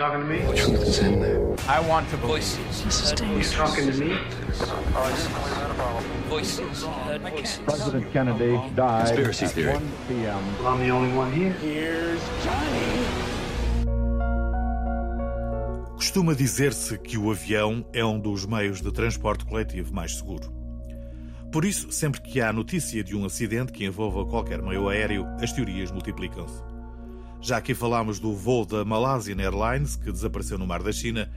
talking to me? Which one is in there? I want to voices. You talking to me? Voices. Voices. President Kennedy died Conspiracy at theory. 1 p.m. Well, I'm the only one here. Here's Johnny. Costuma dizer-se que o avião é um dos meios de transporte coletivo mais seguro. Por isso, sempre que há notícia de um acidente que envolva qualquer meio aéreo, as teorias multiplicam-se. Já aqui falámos do voo da Malaysian Airlines, que desapareceu no mar da China,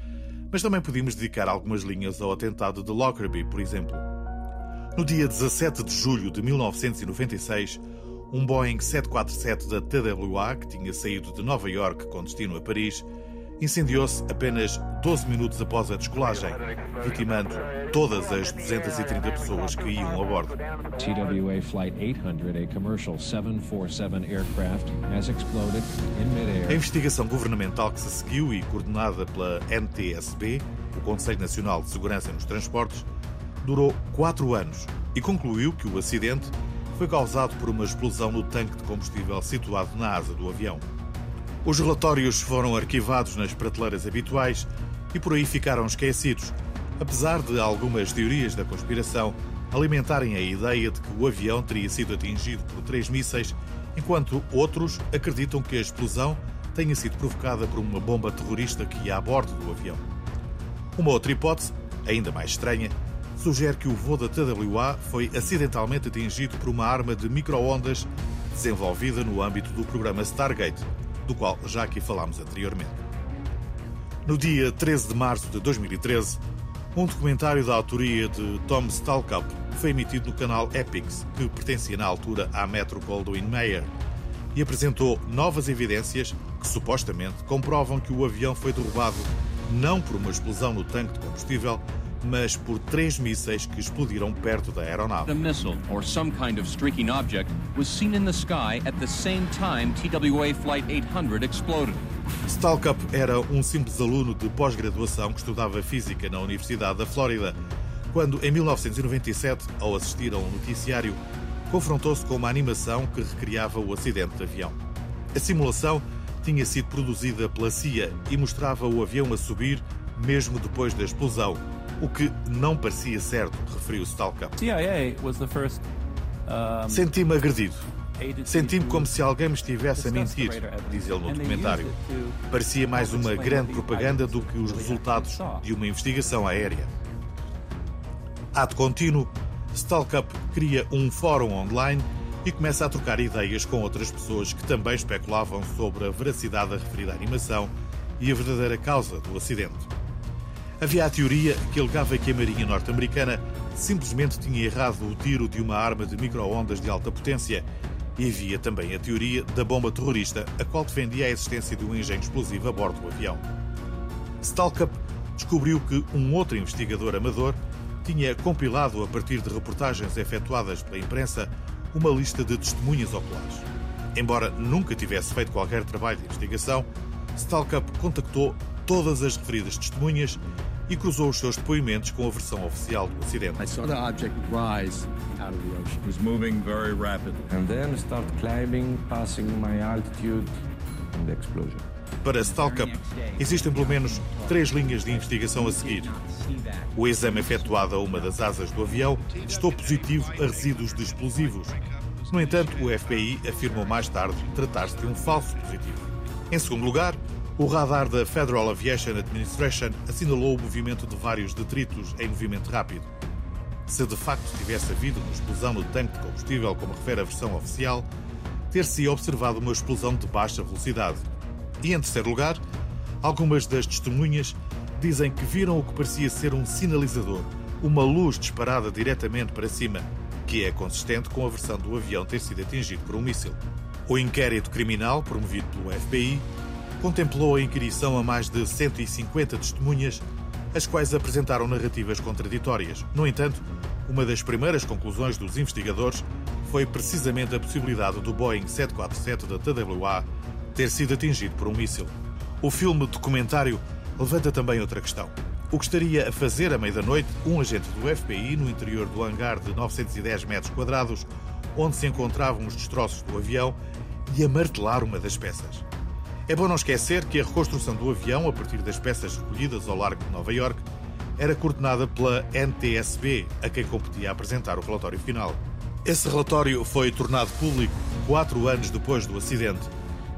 mas também podíamos dedicar algumas linhas ao atentado de Lockerbie, por exemplo. No dia 17 de julho de 1996, um Boeing 747 da TWA, que tinha saído de Nova York com destino a Paris, incendiou-se apenas 12 minutos após a descolagem, vitimando todas as 230 pessoas que iam a bordo. TWA Flight 800, a commercial 747 aircraft, has exploded in A midair. investigação governamental que se seguiu e coordenada pela NTSB, o Conselho Nacional de Segurança nos Transportes, durou quatro anos e concluiu que o acidente foi causado por uma explosão no tanque de combustível situado na asa do avião. Os relatórios foram arquivados nas prateleiras habituais e por aí ficaram esquecidos, apesar de algumas teorias da conspiração alimentarem a ideia de que o avião teria sido atingido por três mísseis, enquanto outros acreditam que a explosão tenha sido provocada por uma bomba terrorista que ia a bordo do avião. Uma outra hipótese, ainda mais estranha, sugere que o voo da TWA foi acidentalmente atingido por uma arma de microondas desenvolvida no âmbito do programa Stargate, do qual já aqui falámos anteriormente. No dia 13 de março de 2013, um documentário da autoria de Tom Stalkup foi emitido no canal Epix, que pertencia na altura à Metro Goldwyn Mayer, e apresentou novas evidências que supostamente comprovam que o avião foi derrubado não por uma explosão no tanque de combustível, mas por três mísseis que explodiram perto da aeronave. A missile or some kind of streaking object was seen in the sky at the same time TWA Flight 800 exploded. Stalkup era um simples aluno de pós-graduação que estudava física na Universidade da Flórida, quando, em 1997, ao assistir a um noticiário, confrontou-se com uma animação que recriava o acidente de avião. A simulação tinha sido produzida pela CIA e mostrava o avião a subir mesmo depois da explosão, o que não parecia certo, referiu Stalkup. Senti-me agredido. Senti-me como se alguém me estivesse a mentir, diz ele no documentário. Parecia mais uma grande propaganda do que os resultados de uma investigação aérea. Ato contínuo, Stalkup cria um fórum online e começa a trocar ideias com outras pessoas que também especulavam sobre a veracidade da referida animação e a verdadeira causa do acidente. Havia a teoria que alegava que a Marinha norte-americana simplesmente tinha errado o tiro de uma arma de micro-ondas de alta potência e havia também a teoria da bomba terrorista, a qual defendia a existência de um engenho explosivo a bordo do avião. Stalkup descobriu que um outro investigador amador tinha compilado, a partir de reportagens efetuadas pela imprensa, uma lista de testemunhas oculares. Embora nunca tivesse feito qualquer trabalho de investigação, Stalkup contactou todas as referidas testemunhas e cruzou os seus depoimentos com a versão oficial do acidente. I saw the object rise out of the ocean. It was moving very rapidly. And then start climbing, passing my altitude, and the explosion. Para Stalkup, existem pelo menos três linhas de investigação a seguir. O exame efetuado a uma das asas do avião testou positivo a resíduos de explosivos. No entanto, o FBI afirmou mais tarde tratar-se de um falso positivo. Em segundo lugar, o radar da Federal Aviation Administration assinalou o movimento de vários detritos em movimento rápido. Se de facto tivesse havido uma explosão no tanque de combustível, como refere a versão oficial, ter-se observado uma explosão de baixa velocidade. E em terceiro lugar, algumas das testemunhas dizem que viram o que parecia ser um sinalizador, uma luz disparada diretamente para cima, que é consistente com a versão do avião ter sido atingido por um míssil. O inquérito criminal, promovido pelo FBI, contemplou a inquirição a mais de 150 testemunhas, as quais apresentaram narrativas contraditórias. No entanto, uma das primeiras conclusões dos investigadores foi precisamente a possibilidade do Boeing 747 da TWA ter sido atingido por um míssil. O filme documentário levanta também outra questão. O que estaria a fazer à meia-da-noite um agente do FBI no interior do hangar de 910 metros quadrados, onde se encontravam os destroços do avião, e a martelar uma das peças? É bom não esquecer que a reconstrução do avião, a partir das peças recolhidas ao largo de Nova York, era coordenada pela NTSB, a quem competia apresentar o relatório final. Esse relatório foi tornado público quatro anos depois do acidente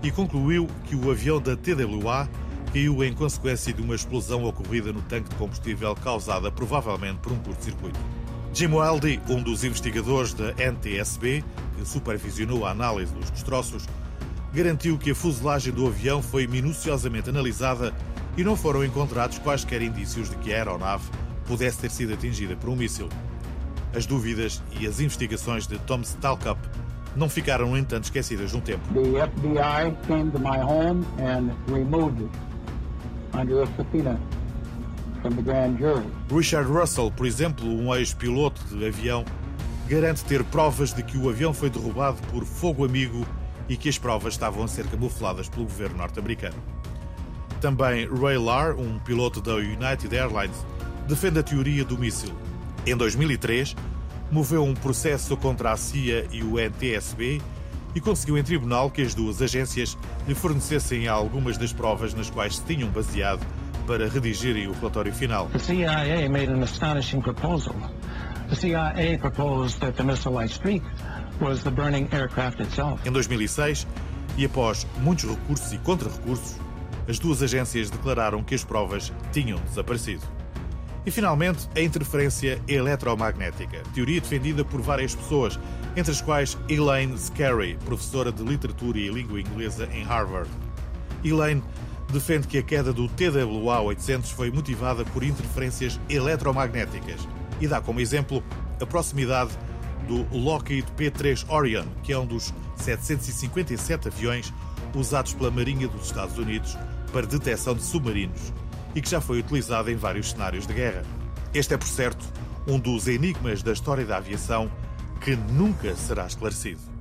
e concluiu que o avião da TWA caiu em consequência de uma explosão ocorrida no tanque de combustível causada provavelmente por um curto-circuito. Jim Wilde, um dos investigadores da NTSB, que supervisionou a análise dos destroços, garantiu que a fuselagem do avião foi minuciosamente analisada e não foram encontrados quaisquer indícios de que a aeronave pudesse ter sido atingida por um míssil. As dúvidas e as investigações de Tom Stalkup não ficaram, no entanto, esquecidas no tempo. The FBI came to my home and removed it under a subpoena from the grand jury. Richard Russell, por exemplo, um ex-piloto de avião, garante ter provas de que o avião foi derrubado por fogo amigo e que as provas estavam a ser camufladas pelo governo norte-americano. Também Ray Lar, um piloto da United Airlines, defende a teoria do míssil. Em 2003, moveu um processo contra a CIA e o NTSB e conseguiu em tribunal que as duas agências lhe fornecessem algumas das provas nas quais se tinham baseado para redigirem o relatório final. The CIA made an astonishing proposal. The CIA proposed that the missile streak was the burning aircraft itself. Em 2006, e após muitos recursos e contra-recursos, as duas agências declararam que as provas tinham desaparecido. E finalmente, a interferência eletromagnética, teoria defendida por várias pessoas, entre as quais Elaine Scarry, professora de literatura e língua inglesa em Harvard. Elaine defende que a queda do TWA-800 foi motivada por interferências eletromagnéticas e dá como exemplo a proximidade do Lockheed P-3 Orion, que é um dos 757 aviões usados pela Marinha dos Estados Unidos para detecção de submarinos e que já foi utilizado em vários cenários de guerra. Este é, por certo, um dos enigmas da história da aviação que nunca será esclarecido.